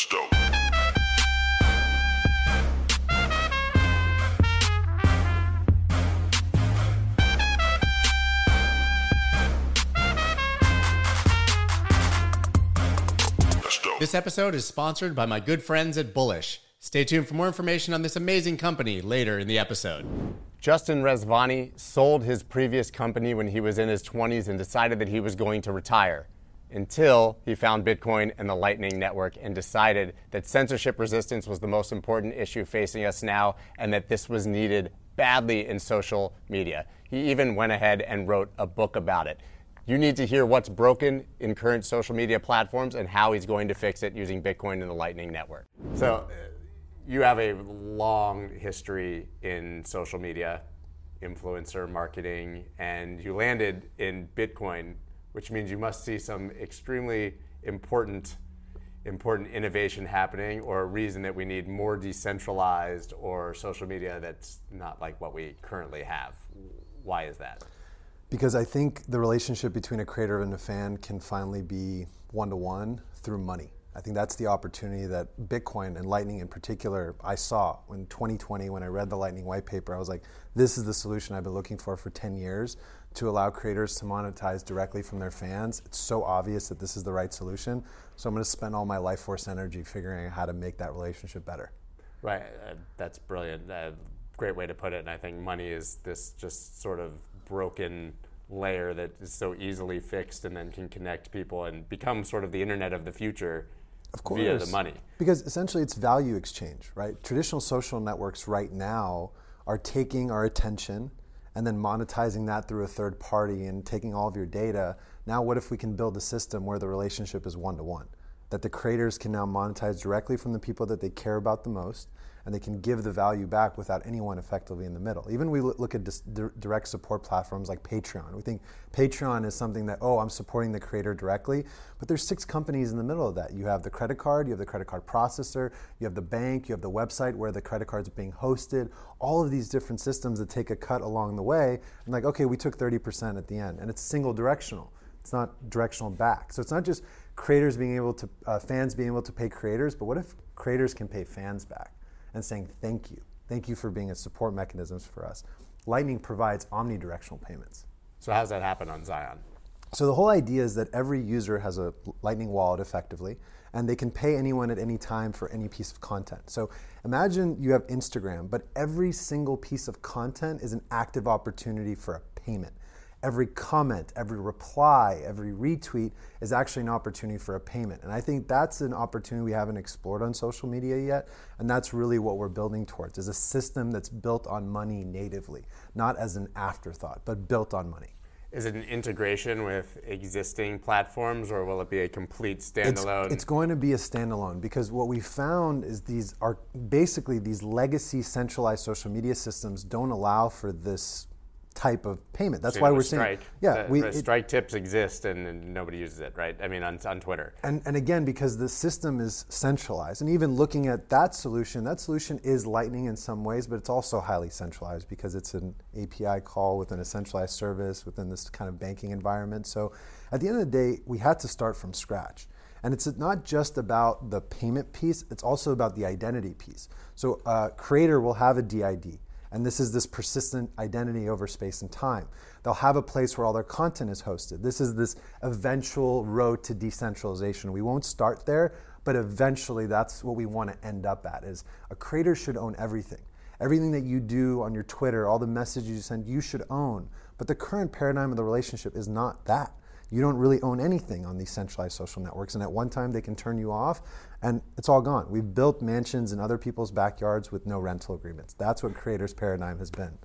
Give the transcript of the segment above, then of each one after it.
That's dope. This episode is sponsored by my good friends at Bullish. Stay tuned for more information on this amazing company later in the episode. Justin Rezvani sold his previous company when he was in his 20s and decided that he was going to retire until he found Bitcoin and the Lightning Network and decided that censorship resistance was the most important issue facing us now and that this was needed badly in social media. He even went ahead and wrote a book about it. You need to hear what's broken in current social media platforms and how he's going to fix it using Bitcoin and the Lightning Network. So, uh, you have a long history in social media, influencer marketing, and you landed in Bitcoin, which means you must see some extremely important important innovation happening or a reason that we need more decentralized or social media that's not like what we currently have. Why is that? Because I think the relationship between a creator and a fan can finally be one to one through money. I think that's the opportunity that Bitcoin and Lightning in particular I saw in 2020 when I read the Lightning white paper. I was like, this is the solution I've been looking for for 10 years to allow creators to monetize directly from their fans. It's so obvious that this is the right solution. So I'm going to spend all my life force energy figuring out how to make that relationship better. Right, uh, that's brilliant. Uh, great way to put it. And I think money is this just sort of broken layer that is so easily fixed and then can connect people and become sort of the internet of the future Of course. via the money. Because essentially it's value exchange, right? Traditional social networks right now are taking our attention and then monetizing that through a third party and taking all of your data. Now, what if we can build a system where the relationship is one to one? That the creators can now monetize directly from the people that they care about the most and they can give the value back without anyone effectively in the middle. Even we look at dis- direct support platforms like Patreon. We think Patreon is something that, oh, I'm supporting the creator directly, but there's six companies in the middle of that. You have the credit card, you have the credit card processor, you have the bank, you have the website where the credit card's being hosted, all of these different systems that take a cut along the way. And like, okay, we took 30% at the end, and it's single directional. It's not directional back. So it's not just creators being able to, uh, fans being able to pay creators, but what if creators can pay fans back? And saying thank you. Thank you for being a support mechanisms for us. Lightning provides omnidirectional payments. So how does that happen on Zion? So the whole idea is that every user has a Lightning wallet effectively, and they can pay anyone at any time for any piece of content. So imagine you have Instagram, but every single piece of content is an active opportunity for a payment. Every comment, every reply, every retweet is actually an opportunity for a payment. And I think that's an opportunity we haven't explored on social media yet. And that's really what we're building towards is a system that's built on money natively, not as an afterthought, but built on money. Is it an integration with existing platforms or will it be a complete It's, standalone? it's going to be a standalone because what we found is these are basically these legacy centralized social media systems don't allow for this type of payment. That's why we're have a saying, strike. yeah, The- we, the it- strike tips exist and, and nobody uses it, right? I mean, on, on Twitter. And, and again, because the system is centralized, and even looking at that solution, that solution is Lightning in some ways, but it's also highly centralized because it's an API call within a centralized service within this kind of banking environment. So at the end of the day, we had to start from scratch. And it's not just about the payment piece, it's also about the identity piece. So a creator will have a DID. And this is this persistent identity over space and time. They'll have a place where all their content is hosted. This is this eventual road to decentralization. We won't start there, but eventually that's what we want to end up at is a creator should own everything. Everything that you do on your Twitter, all the messages you send, you should own. But the current paradigm of the relationship is not that. You don't really own anything on these centralized social networks. And at one time, they can turn you off, and it's all gone. We've built mansions in other people's backyards with no rental agreements. That's what creators' paradigm has been.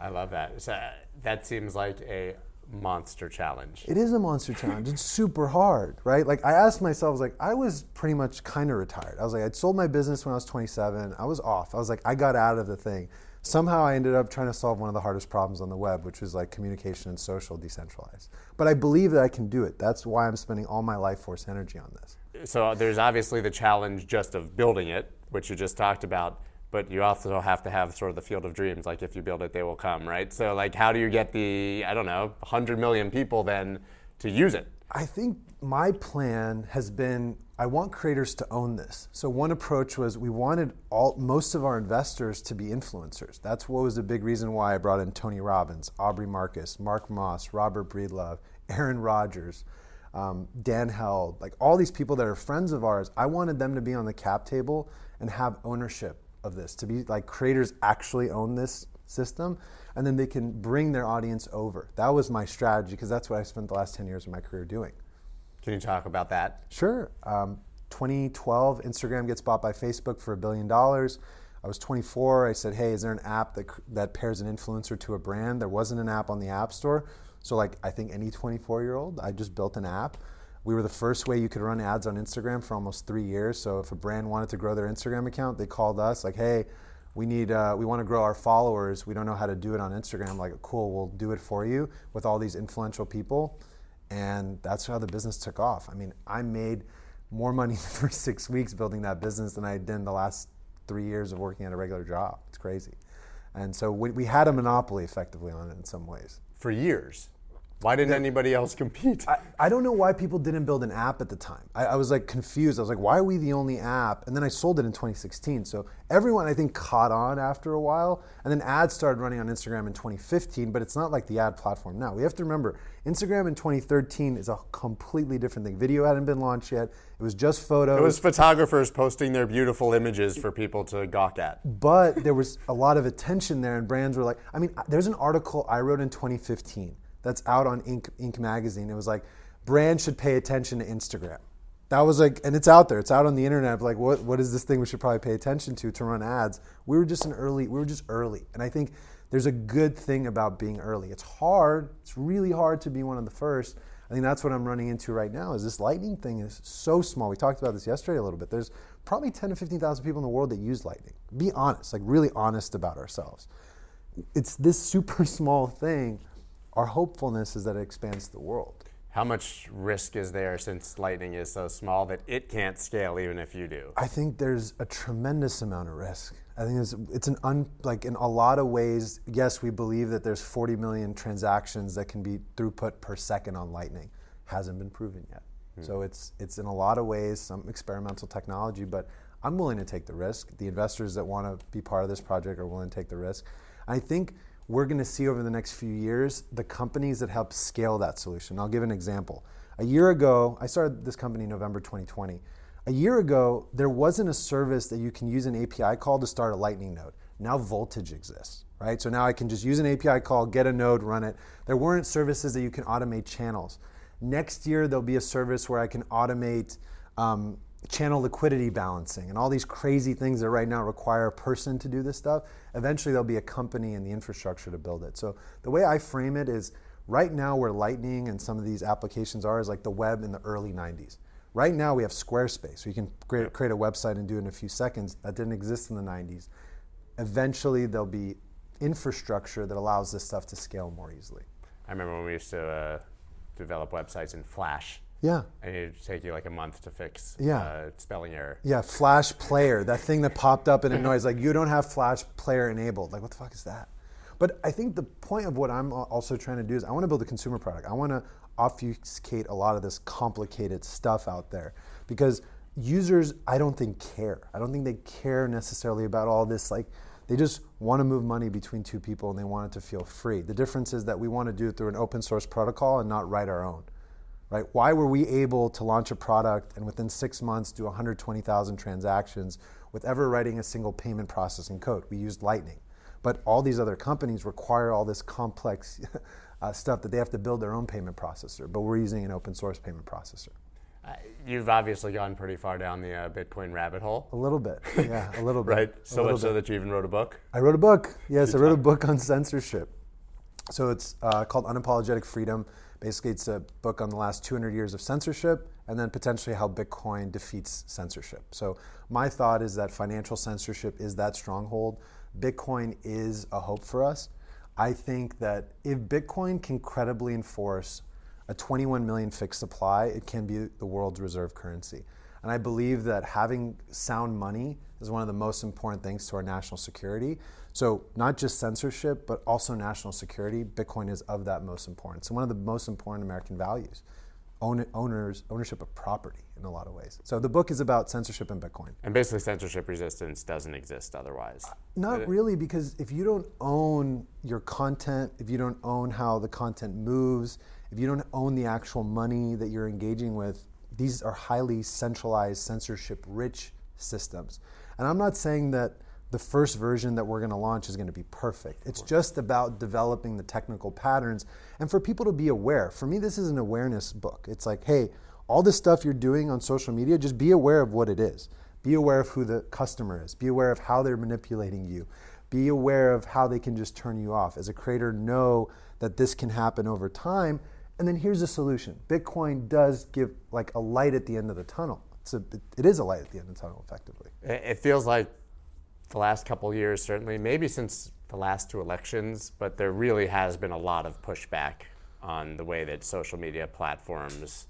I love that. So, that seems like a monster challenge. It is a monster challenge. It's super hard, right? Like I asked myself, I was like, I was pretty much kind of retired. I was like, I'd sold my business when I was 27. I was off. I was like, I got out of the thing. Somehow I ended up trying to solve one of the hardest problems on the web, which was like communication and social decentralized. But I believe that I can do it. That's why I'm spending all my life force energy on this. So there's obviously the challenge just of building it, which you just talked about, but you also have to have sort of the field of dreams. Like if you build it, they will come, right? So like, how do you get the I don't know 100 million people then to use it? I think my plan has been I want creators to own this. So one approach was we wanted all most of our investors to be influencers. That's what was a big reason why I brought in Tony Robbins, Aubrey Marcus, Mark Moss, Robert Breedlove, Aaron Rodgers, um, Dan Held, like all these people that are friends of ours. I wanted them to be on the cap table and have ownership of this, to be like creators actually own this system, and then they can bring their audience over. That was my strategy because that's what I spent the last 10 years of my career doing. Can you talk about that? Sure. Um, 2012, Instagram gets bought by Facebook for a billion dollars. I was 24. I said, "Hey, is there an app that that pairs an influencer to a brand?" There wasn't an app on the App Store, so like I think any 24 year old, I just built an app. We were the first way you could run ads on Instagram for almost three years. So if a brand wanted to grow their Instagram account, they called us like, "Hey, we need uh, we want to grow our followers. We don't know how to do it on Instagram." Like, cool, we'll do it for you with all these influential people and that's how the business took off. I mean, I made more money the first six weeks building that business than I did in the last three years of working at a regular job. It's crazy. And so we, we had a monopoly effectively on it in some ways. For years. Why didn't anybody else compete? I, I don't know why people didn't build an app at the time. I, I, was like confused. I was like, why are we the only app? And then I sold it in 2016. So everyone I think caught on after a while. And then ads started running on Instagram in 2015, but it's not like the ad platform now. We have to remember Instagram in 2013 is a completely different thing. Video hadn't been launched yet. It was just photos. It was photographers posting their beautiful images for people to gawk at. But there was a lot of attention there, and brands were like, I mean, there's an article I wrote in 2015 that's out on Inc. Inc. magazine. It was like, brands should pay attention to Instagram. That was like, and it's out there. It's out on the internet. Like, what what is this thing we should probably pay attention to to run ads? We were just an early. We were just early, and I think there's a good thing about being early. It's hard. It's really hard to be one of the first. I think that's what I'm running into right now. Is this Lightning thing is so small. We talked about this yesterday a little bit. There's probably 10 to 15,000 people in the world that use Lightning. Be honest, like really honest about ourselves. It's this super small thing our hopefulness is that it expands the world. How much risk is there since Lightning is so small that it can't scale even if you do? I think there's a tremendous amount of risk. I think it's, it's an un, like in a lot of ways. Yes, we believe that there's 40 million transactions that can be throughput per second on Lightning. Hasn't been proven yet. Hmm. So it's it's in a lot of ways some experimental technology, but I'm willing to take the risk. The investors that want to be part of this project are willing to take the risk. I think we're going to see over the next few years the companies that help scale that solution. I'll give an example. A year ago, I started this company in November 2020. A year ago, there wasn't a service that you can use an API call to start a Lightning node. Now Voltage exists, right? So now I can just use an API call, get a node, run it. There weren't services that you can automate channels. Next year, there'll be a service where I can automate um, channel liquidity balancing and all these crazy things that right now require a person to do this stuff. Eventually, there'll be a company and the infrastructure to build it. So the way I frame it is right now where Lightning and some of these applications are is like the web in the early 90s. Right now we have Squarespace, so you can create, create a website and do it in a few seconds. That didn't exist in the 90s. Eventually, there'll be infrastructure that allows this stuff to scale more easily. I remember when we used to uh, develop websites in Flash yeah. And it'd take you like a month to fix yeah. Uh, spelling error. Yeah, Flash Player, that thing that popped up in a noise, like you don't have Flash Player enabled. Like, what the fuck is that? But I think the point of what I'm also trying to do is I want to build a consumer product. I want to obfuscate a lot of this complicated stuff out there because users, I don't think care. I don't think they care necessarily about all this. Like, they just want to move money between two people and they want it to feel free. The difference is that we want to do it through an open source protocol and not write our own right? Why were we able to launch a product and within six months do 120,000 transactions with ever writing a single payment processing code? We used Lightning. But all these other companies require all this complex uh, stuff that they have to build their own payment processor, but we're using an open source payment processor. Uh, you've obviously gone pretty far down the uh, Bitcoin rabbit hole. A little bit, yeah, a little bit. right, so much so that you even wrote a book? I wrote a book, yes, I wrote a book on censorship. So it's uh, called Unapologetic Freedom Basically, it's a book on the last 200 years of censorship and then potentially how Bitcoin defeats censorship. So, my thought is that financial censorship is that stronghold. Bitcoin is a hope for us. I think that if Bitcoin can credibly enforce a 21 million fixed supply, it can be the world's reserve currency. And I believe that having sound money is one of the most important things to our national security. So not just censorship, but also national security. Bitcoin is of that most importance. So one of the most important American values. own, owners ownership of property in a lot of ways. So the book is about censorship in Bitcoin. And basically, censorship resistance doesn't exist otherwise. Not really, because if you don't own your content, if you don't own how the content moves, if you don't own the actual money that you're engaging with, these are highly centralized, censorship rich systems. And I'm not saying that the first version that we're going to launch is going to be perfect. It's just about developing the technical patterns and for people to be aware. For me, this is an awareness book. It's like, hey, all this stuff you're doing on social media, just be aware of what it is. Be aware of who the customer is. Be aware of how they're manipulating you. Be aware of how they can just turn you off. As a creator, know that this can happen over time. And then here's a solution Bitcoin does give like a light at the end of the tunnel. It's a, it is a light at the end of the tunnel, effectively. It feels like the last couple years, certainly, maybe since the last two elections, but there really has been a lot of pushback on the way that social media platforms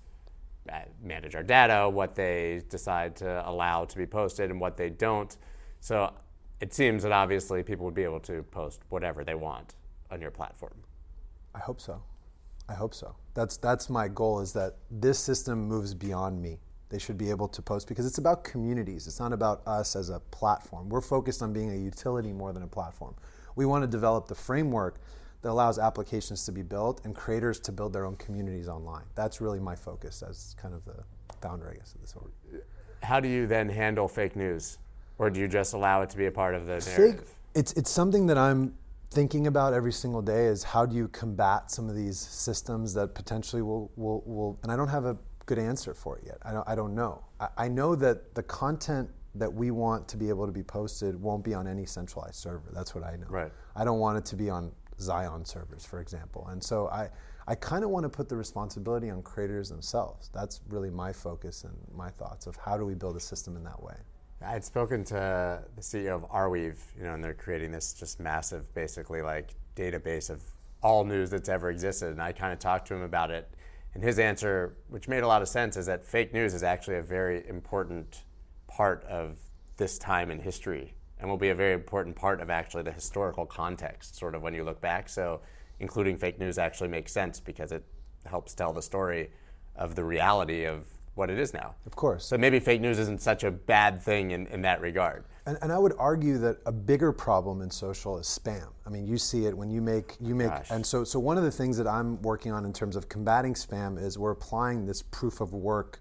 uh, manage our data, what they decide to allow to be posted, and what they don't. So it seems that obviously people would be able to post whatever they want on your platform. I hope so. I hope so. That's that's my goal is that this system moves beyond me. They should be able to post because it's about communities. It's not about us as a platform. We're focused on being a utility more than a platform. We want to develop the framework that allows applications to be built and creators to build their own communities online. That's really my focus as kind of the founder, I guess, of this org. How do you then handle fake news? Or do you just allow it to be a part of the Fake, it's, it's something that I'm thinking about every single day is how do you combat some of these systems that potentially will, will, will and I don't have a good answer for it yet. I don't, I don't know. I, I know that the content that we want to be able to be posted won't be on any centralized server. That's what I know. Right. I don't want it to be on Zion servers, for example. And so I, I kind of want to put the responsibility on creators themselves. That's really my focus and my thoughts of how do we build a system in that way. I had spoken to the CEO of Arweave, you know, and they're creating this just massive, basically like database of all news that's ever existed. And I kind of talked to him about it. And his answer, which made a lot of sense, is that fake news is actually a very important part of this time in history and will be a very important part of actually the historical context, sort of when you look back. So, including fake news actually makes sense because it helps tell the story of the reality of what it is now. Of course. So maybe fake news isn't such a bad thing in, in that regard. And, and I would argue that a bigger problem in social is spam. I mean, you see it when you make you make, Gosh. and so so one of the things that I'm working on in terms of combating spam is we're applying this proof of work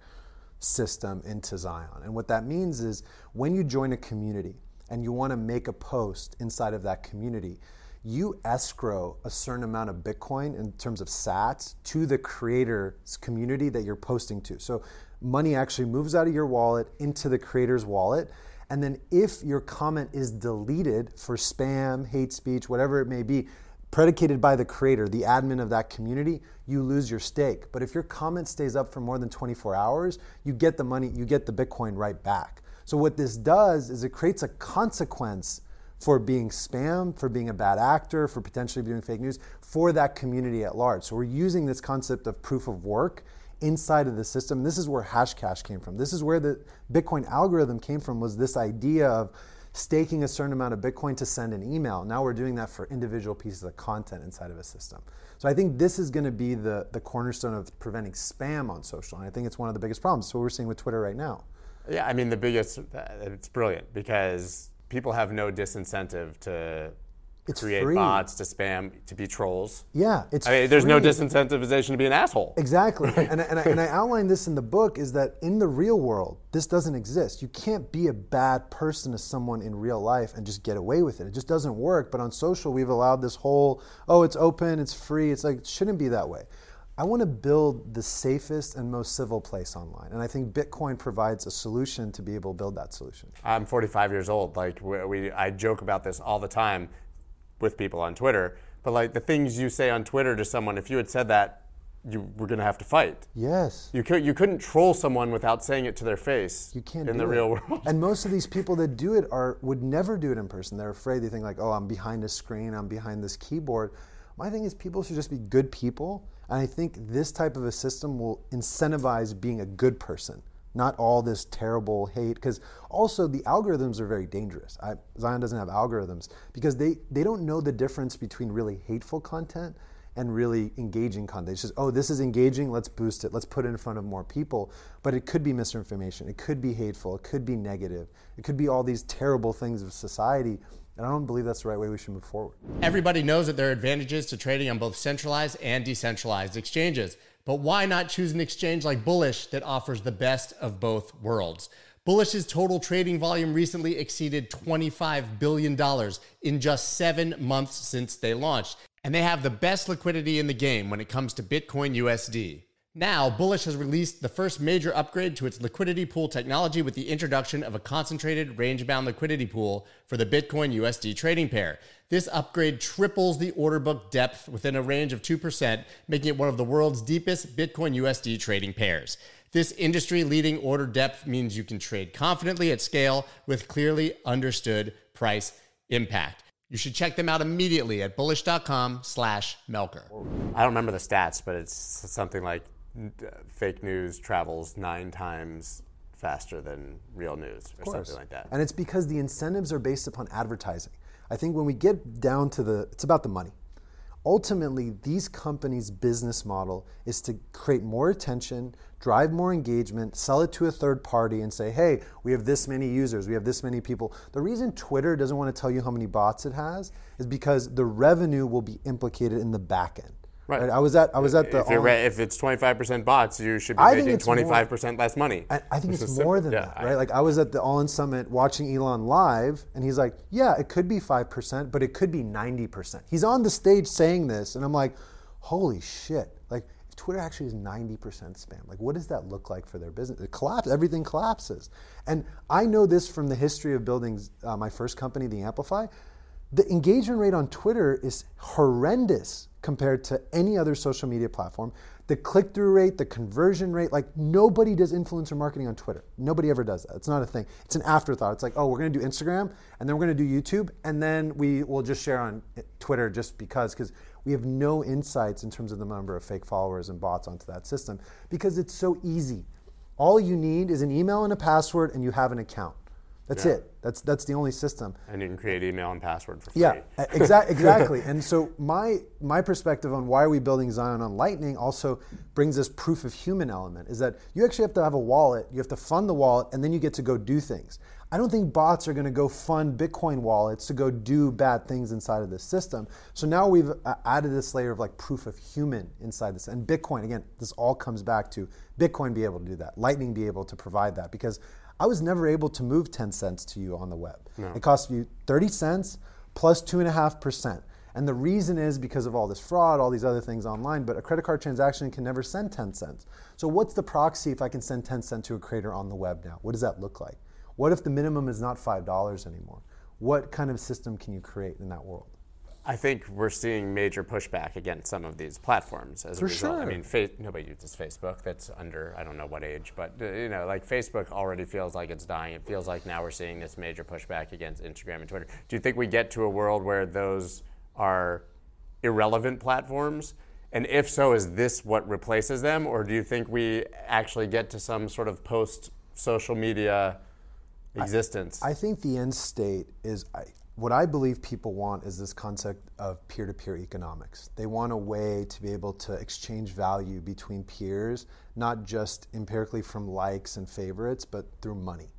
system into Zion. And what that means is when you join a community and you want to make a post inside of that community, you escrow a certain amount of Bitcoin in terms of sats to the creator's community that you're posting to. So money actually moves out of your wallet into the creator's wallet. And then if your comment is deleted for spam, hate speech, whatever it may be, predicated by the creator, the admin of that community, you lose your stake. But if your comment stays up for more than 24 hours, you get the money, you get the Bitcoin right back. So what this does is it creates a consequence for being spam, for being a bad actor, for potentially doing fake news for that community at large. So we're using this concept of proof of work inside of the system. This is where Hashcash came from. This is where the Bitcoin algorithm came from was this idea of staking a certain amount of Bitcoin to send an email. Now we're doing that for individual pieces of content inside of a system. So I think this is going to be the, the cornerstone of preventing spam on social. And I think it's one of the biggest problems. So we're seeing with Twitter right now. Yeah, I mean, the biggest, it's brilliant because people have no disincentive to It's create free. bots, to spam, to be trolls. Yeah, it's I mean, there's no disincentivization to be an asshole. Exactly. and, I- and, I, and I outline this in the book is that in the real world, this doesn't exist. You can't be a bad person to someone in real life and just get away with it. It just doesn't work. But on social, we've allowed this whole, oh, it's open, it's free. It's like, it shouldn't be that way. I want to build the safest and most civil place online. And I think Bitcoin provides a solution to be able to build that solution. I'm 45 years old. Like we, we, I joke about this all the time with people on Twitter. But like the things you say on Twitter to someone, if you had said that, you were going to have to fight. Yes. You could you couldn't troll someone without saying it to their face. You can't in the it. real world. And most of these people that do it are would never do it in person. They're afraid. They think like, oh, I'm behind a screen. I'm behind this keyboard. My thing is, people should just be good people. And I think this type of a system will incentivize being a good person, not all this terrible hate. Because also the algorithms are very dangerous. I, Zion doesn't have algorithms because they they don't know the difference between really hateful content and really engaging content. It's just, oh, this is engaging, let's boost it, let's put it in front of more people. But it could be misinformation, it could be hateful, it could be negative, it could be all these terrible things of society. And I don't believe that's the right way we should move forward. Everybody knows that there are advantages to trading on both centralized and decentralized exchanges. But why not choose an exchange like Bullish that offers the best of both worlds? Bullish's total trading volume recently exceeded $25 billion in just seven months since they launched. And they have the best liquidity in the game when it comes to Bitcoin USD. Now, Bullish has released the first major upgrade to its liquidity pool technology with the introduction of a concentrated range bound liquidity pool for the Bitcoin USD trading pair. This upgrade triples the order book depth within a range of 2%, making it one of the world's deepest Bitcoin USD trading pairs. This industry leading order depth means you can trade confidently at scale with clearly understood price impact. You should check them out immediately at bullish.com slash Melker. I don't remember the stats, but it's something like fake news travels nine times faster than real news or something like that. And it's because the incentives are based upon advertising. I think when we get down to the, it's about the money ultimately these companies business model is to create more attention drive more engagement sell it to a third party and say hey we have this many users we have this many people the reason twitter doesn't want to tell you how many bots it has is because the revenue will be implicated in the back end Right. I was at I was at the. If, if it's twenty five percent bots, you should be I making twenty five percent less money. I, I think it's more than yeah, that, right? I, like I was at the All In Summit watching Elon live, and he's like, "Yeah, it could be five percent, but it could be ninety percent." He's on the stage saying this, and I'm like, "Holy shit!" Like if Twitter actually is ninety percent spam, like what does that look like for their business? It collapses. Everything collapses, and I know this from the history of building uh, my first company, the Amplify. The engagement rate on Twitter is horrendous compared to any other social media platform. The click through rate, the conversion rate, like nobody does influencer marketing on Twitter. Nobody ever does that. It's not a thing. It's an afterthought. It's like, oh, we're going to do Instagram and then we're going to do YouTube and then we will just share on eh, Twitter just because, because we have no insights in terms of the number of fake followers and bots onto that system because it's so easy. All you need is an email and a password and you have an account. That's yeah. it. That's that's the only system. And you can create email and password for free. Yeah, exactly. exactly. and so my my perspective on why are we building Zion on Lightning also brings this proof of human element is that you actually have to have a wallet, you have to fund the wallet, and then you get to go do things. I don't think bots are going to go fund Bitcoin wallets to go do bad things inside of this system. So now we've uh, added this layer of like proof of human inside this. And Bitcoin, again, this all comes back to Bitcoin be able to do that, Lightning be able to provide that because I was never able to move 10 cents to you on the web. No. It costs you 30 cents plus 2.5%. And the reason is because of all this fraud, all these other things online, but a credit card transaction can never send 10 cents. So, what's the proxy if I can send 10 cents to a creator on the web now? What does that look like? What if the minimum is not $5 anymore? What kind of system can you create in that world? I think we're seeing major pushback against some of these platforms as For a result. Sure. I mean, fa- nobody uses Facebook. That's under I don't know what age, but uh, you know, like Facebook already feels like it's dying. It feels like now we're seeing this major pushback against Instagram and Twitter. Do you think we get to a world where those are irrelevant platforms? And if so, is this what replaces them, or do you think we actually get to some sort of post social media existence? I, I think the end state is. I, what I believe people want is this concept of peer to peer economics. They want a way to be able to exchange value between peers, not just empirically from likes and favorites, but through money.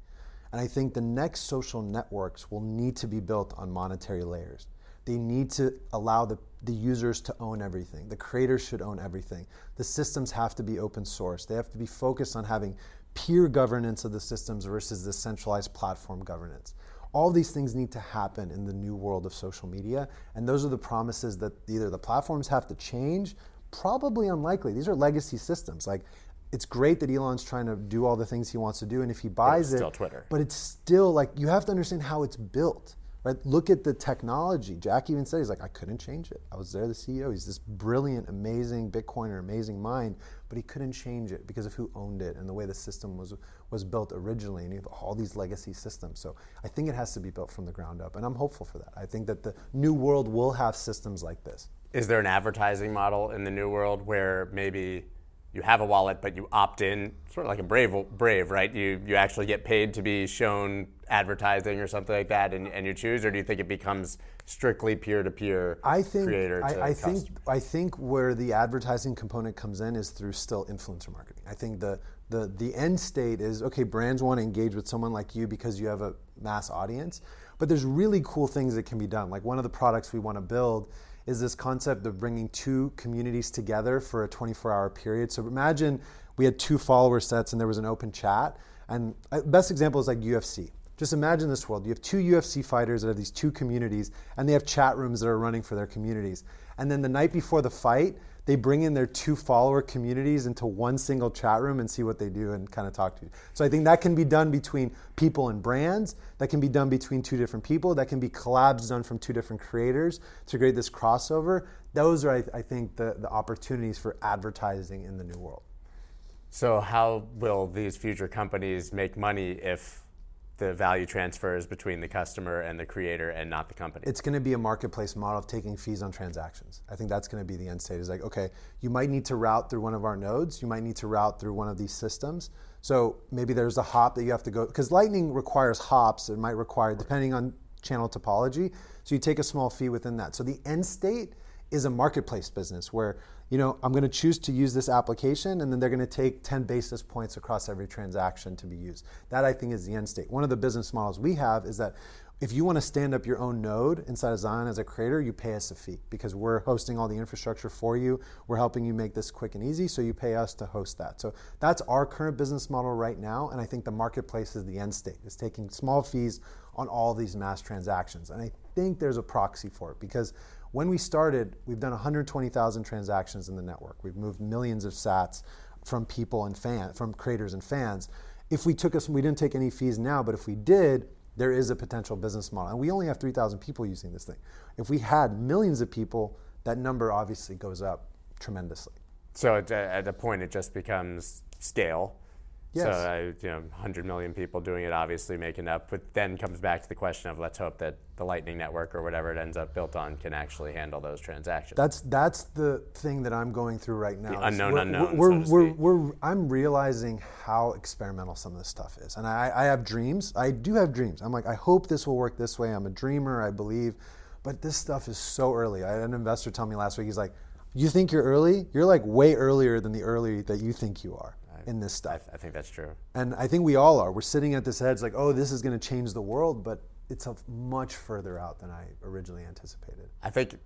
And I think the next social networks will need to be built on monetary layers. They need to allow the, the users to own everything. The creators should own everything. The systems have to be open source. They have to be focused on having peer governance of the systems versus the centralized platform governance. All these things need to happen in the new world of social media. And those are the promises that either the platforms have to change, probably unlikely. These are legacy systems. Like, it's great that Elon's trying to do all the things he wants to do, and if he buys it, Twitter. but it's still like you have to understand how it's built. Right? Look at the technology. Jack even said he's like, I couldn't change it. I was there, the CEO. He's this brilliant, amazing Bitcoiner, amazing mind, but he couldn't change it because of who owned it and the way the system was was built originally. And you have all these legacy systems. So I think it has to be built from the ground up, and I'm hopeful for that. I think that the new world will have systems like this. Is there an advertising model in the new world where maybe you have a wallet, but you opt in, sort of like a Brave, Brave, right? You you actually get paid to be shown advertising or something like that, and, and you choose, or do you think it becomes strictly peer-to-peer I think creator to I, I think? I think where the advertising component comes in is through still influencer marketing. I think the the the end state is okay. Brands want to engage with someone like you because you have a mass audience, but there's really cool things that can be done. Like one of the products we want to build is this concept of bringing two communities together for a 24-hour period. So imagine we had two follower sets and there was an open chat. And uh, best example is like UFC. Just imagine this world. You have two UFC fighters that have these two communities, and they have chat rooms that are running for their communities. And then the night before the fight, they bring in their two follower communities into one single chat room and see what they do and kind of talk to you. So I think that can be done between people and brands. That can be done between two different people. That can be collabs done from two different creators to create this crossover. Those are, I, think, the, the opportunities for advertising in the new world. So how will these future companies make money if the value transfers between the customer and the creator and not the company? It's going to be a marketplace model of taking fees on transactions. I think that's going to be the end state. Is like, okay, you might need to route through one of our nodes. You might need to route through one of these systems. So maybe there's a hop that you have to go because Lightning requires hops. It might require depending on channel topology. So you take a small fee within that. So the end state is a marketplace business where you know I'm going to choose to use this application and then they're going to take 10 basis points across every transaction to be used. That I think is the end state. One of the business models we have is that if you want to stand up your own node inside of Zion as a creator, you pay us a fee because we're hosting all the infrastructure for you. We're helping you make this quick and easy, so you pay us to host that. So that's our current business model right now, and I think the marketplace is the end state. It's taking small fees on all these mass transactions, and I think there's a proxy for it because when we started, we've done 120,000 transactions in the network. We've moved millions of sats from people and fan, from creators and fans. If we took us, we didn't take any fees now, but if we did, there is a potential business model. And we only have 3,000 people using this thing. If we had millions of people, that number obviously goes up tremendously. So at, at a point, it just becomes scale. Yes. So uh, you know, 100 million people doing it, obviously making up. But then comes back to the question of let's hope that the Lightning Network or whatever it ends up built on can actually handle those transactions. That's that's the thing that I'm going through right now. The unknown we're, unknown, We're, so to we're, we're, I'm realizing how experimental some of this stuff is, and I, I have dreams. I do have dreams. I'm like, I hope this will work this way. I'm a dreamer. I believe, but this stuff is so early. I had an investor tell me last week. He's like, "You think you're early? You're like way earlier than the early that you think you are in this stuff." I think that's true. And I think we all are. We're sitting at this edge, like, "Oh, this is going to change the world," but it's a much further out than I originally anticipated. I think,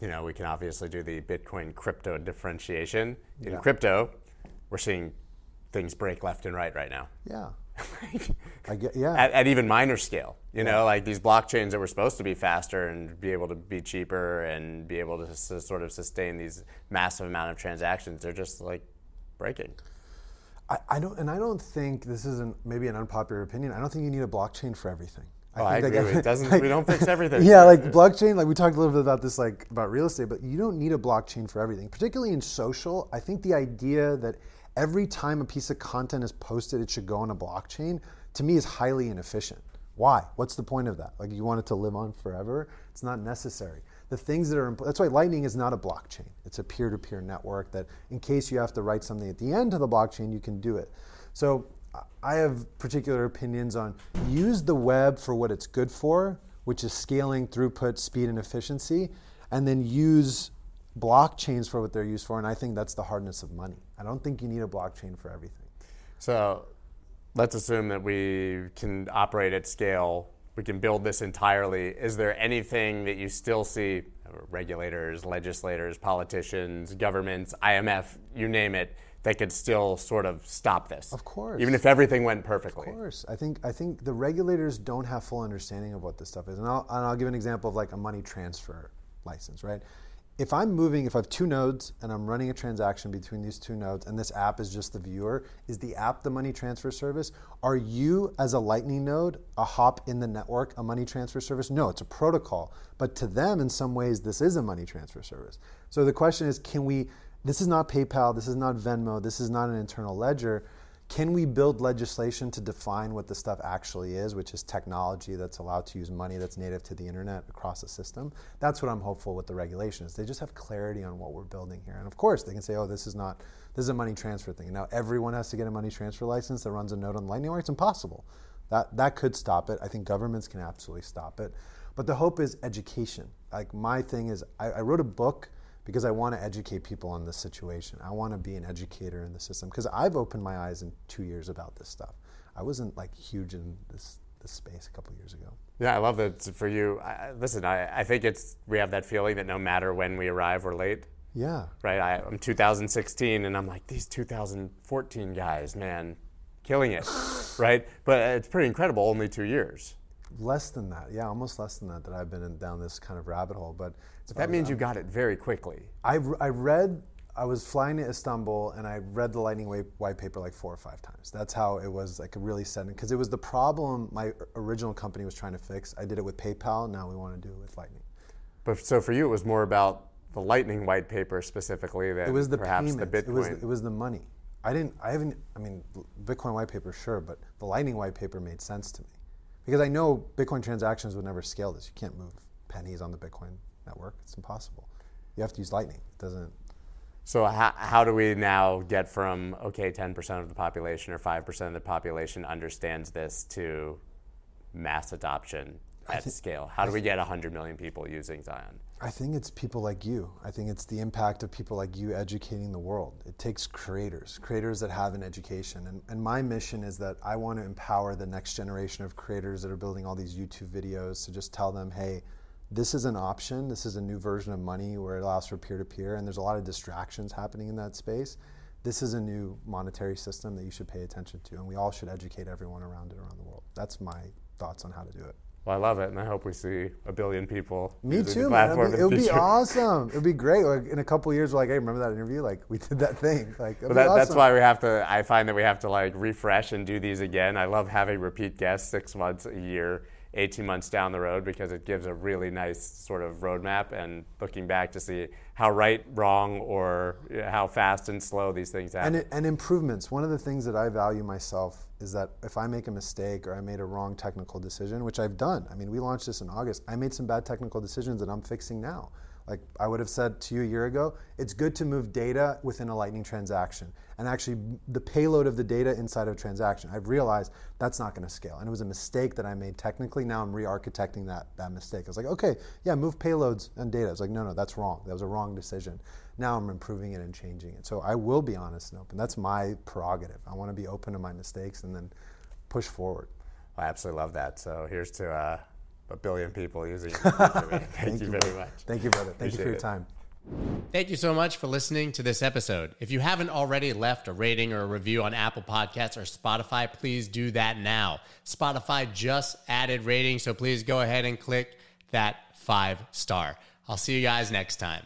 you know, we can obviously do the Bitcoin crypto differentiation. In Yeah. crypto, we're seeing things break left and right right now. Yeah. I get. Yeah. At, at even minor scale, you know, like these blockchains that were supposed to be faster and be able to be cheaper and be able to s- sort of sustain these massive amount of transactions, they're just like breaking. I, I don't, and I don't think this is an, maybe an unpopular opinion. I don't think you need a blockchain for everything. Oh, I think, agree with- it doesn't- we don't fix everything. Yeah, like blockchain. Like we talked a little bit about this, like about real estate, but you don't need a blockchain for everything. Particularly in social, I think the idea that every time a piece of content is posted, it should go on a blockchain, to me, is highly inefficient. Why? What's the point of that? Like you want it to live on forever? It's not necessary. The things that are that's why Lightning is not a blockchain. It's a peer-to-peer network that, in case you have to write something at the end of the blockchain, you can do it. So I have particular opinions on use the web for what it's good for, which is scaling, throughput, speed, and efficiency, and then use blockchains for what they're used for. And I think that's the hardness of money. I don't think you need a blockchain for everything. So let's assume that we can operate at scale. We can build this entirely. Is there anything that you still see, regulators, legislators, politicians, governments, IMF, you name it, that could still sort of stop this? Of course. Even if everything went perfectly. Of course, I think I think the regulators don't have full understanding of what this stuff is, and I'll, and I'll give an example of like a money transfer license, right? If I'm moving, if I have two nodes and I'm running a transaction between these two nodes, and this app is just the viewer, is the app the money transfer service? Are you, as a Lightning node, a hop in the network, a money transfer service? No, it's a protocol, but to them, in some ways, this is a money transfer service. So the question is, can we? This is not PayPal. This is not Venmo. This is not an internal ledger can we build legislation to define what the stuff actually is, which is technology that's allowed to use money that's native to the internet across the system? That's what I'm hopeful with the regulations. They just have clarity on what we're building here. And of course, they can say, oh, this is not, this is a money transfer thing. And now everyone has to get a money transfer license that runs a node on the Lightning Network. It's impossible. That, that could stop it. I think governments can absolutely stop it. But the hope is education. Like my thing is, I, I wrote a book because I want to educate people on this situation. I want to be an educator in the system because I've opened my eyes in two years about this stuff. I wasn't like huge in this this space a couple years ago. Yeah, I love that for you. I, listen, I, I think it's we have that feeling that no matter when we arrive, we're late. Yeah. Right. I, I'm 2016, and I'm like these 2014 guys, man, killing it. right. But it's pretty incredible. Only two years. Less than that, yeah, almost less than that. That I've been in, down this kind of rabbit hole, but that means you got it very quickly. I, I read I was flying to Istanbul and I read the Lightning white paper like four or five times. That's how it was like really set because it was the problem my original company was trying to fix. I did it with PayPal. Now we want to do it with Lightning. But so for you, it was more about the Lightning white paper specifically than it was the perhaps payments. the Bitcoin. It was, it was the money. I didn't. I haven't. I mean, Bitcoin white paper, sure, but the Lightning white paper made sense to me because I know Bitcoin transactions would never scale this. You can't move pennies on the Bitcoin network. It's impossible. You have to use Lightning. It doesn't so how, how do we now get from okay, 10% of the population or 5% of the population understands this to mass adoption at scale? How do we get 100 million people using Zion? I think it's people like you. I think it's the impact of people like you educating the world. It takes creators, creators that have an education. And, and my mission is that I want to empower the next generation of creators that are building all these YouTube videos to just tell them, hey, this is an option. This is a new version of money where it allows for peer to peer, and there's a lot of distractions happening in that space. This is a new monetary system that you should pay attention to, and we all should educate everyone around it around the world. That's my thoughts on how to do it. Well, I love it, and I hope we see a billion people. Me too, man. It'd be, it would be awesome. It'd be great. Like in a couple years, we're like, hey, remember that interview? Like we did that thing. Like that, awesome. that's why we have to. I find that we have to like refresh and do these again. I love having repeat guests six months a year 18 months down the road because it gives a really nice sort of roadmap and looking back to see how right, wrong, or how fast and slow these things happen. And, and improvements. One of the things that I value myself is that if I make a mistake or I made a wrong technical decision, which I've done, I mean, we launched this in August, I made some bad technical decisions that I'm fixing now. Like I would have said to you a year ago, it's good to move data within a Lightning transaction. And actually, the payload of the data inside of a transaction, I've realized that's not going to scale. And it was a mistake that I made technically. Now I'm re architecting that, that mistake. I was like, okay, yeah, move payloads and data. I was like, no, no, that's wrong. That was a wrong decision. Now I'm improving it and changing it. So I will be honest and open. That's my prerogative. I want to be open to my mistakes and then push forward. I absolutely love that. So here's to uh, a billion people using Thank, Thank you, you very much. Thank you, brother. Thank Appreciate you for your time. Thank you so much for listening to this episode. If you haven't already left a rating or a review on Apple Podcasts or Spotify, please do that now. Spotify just added ratings, so please go ahead and click that five star. I'll see you guys next time.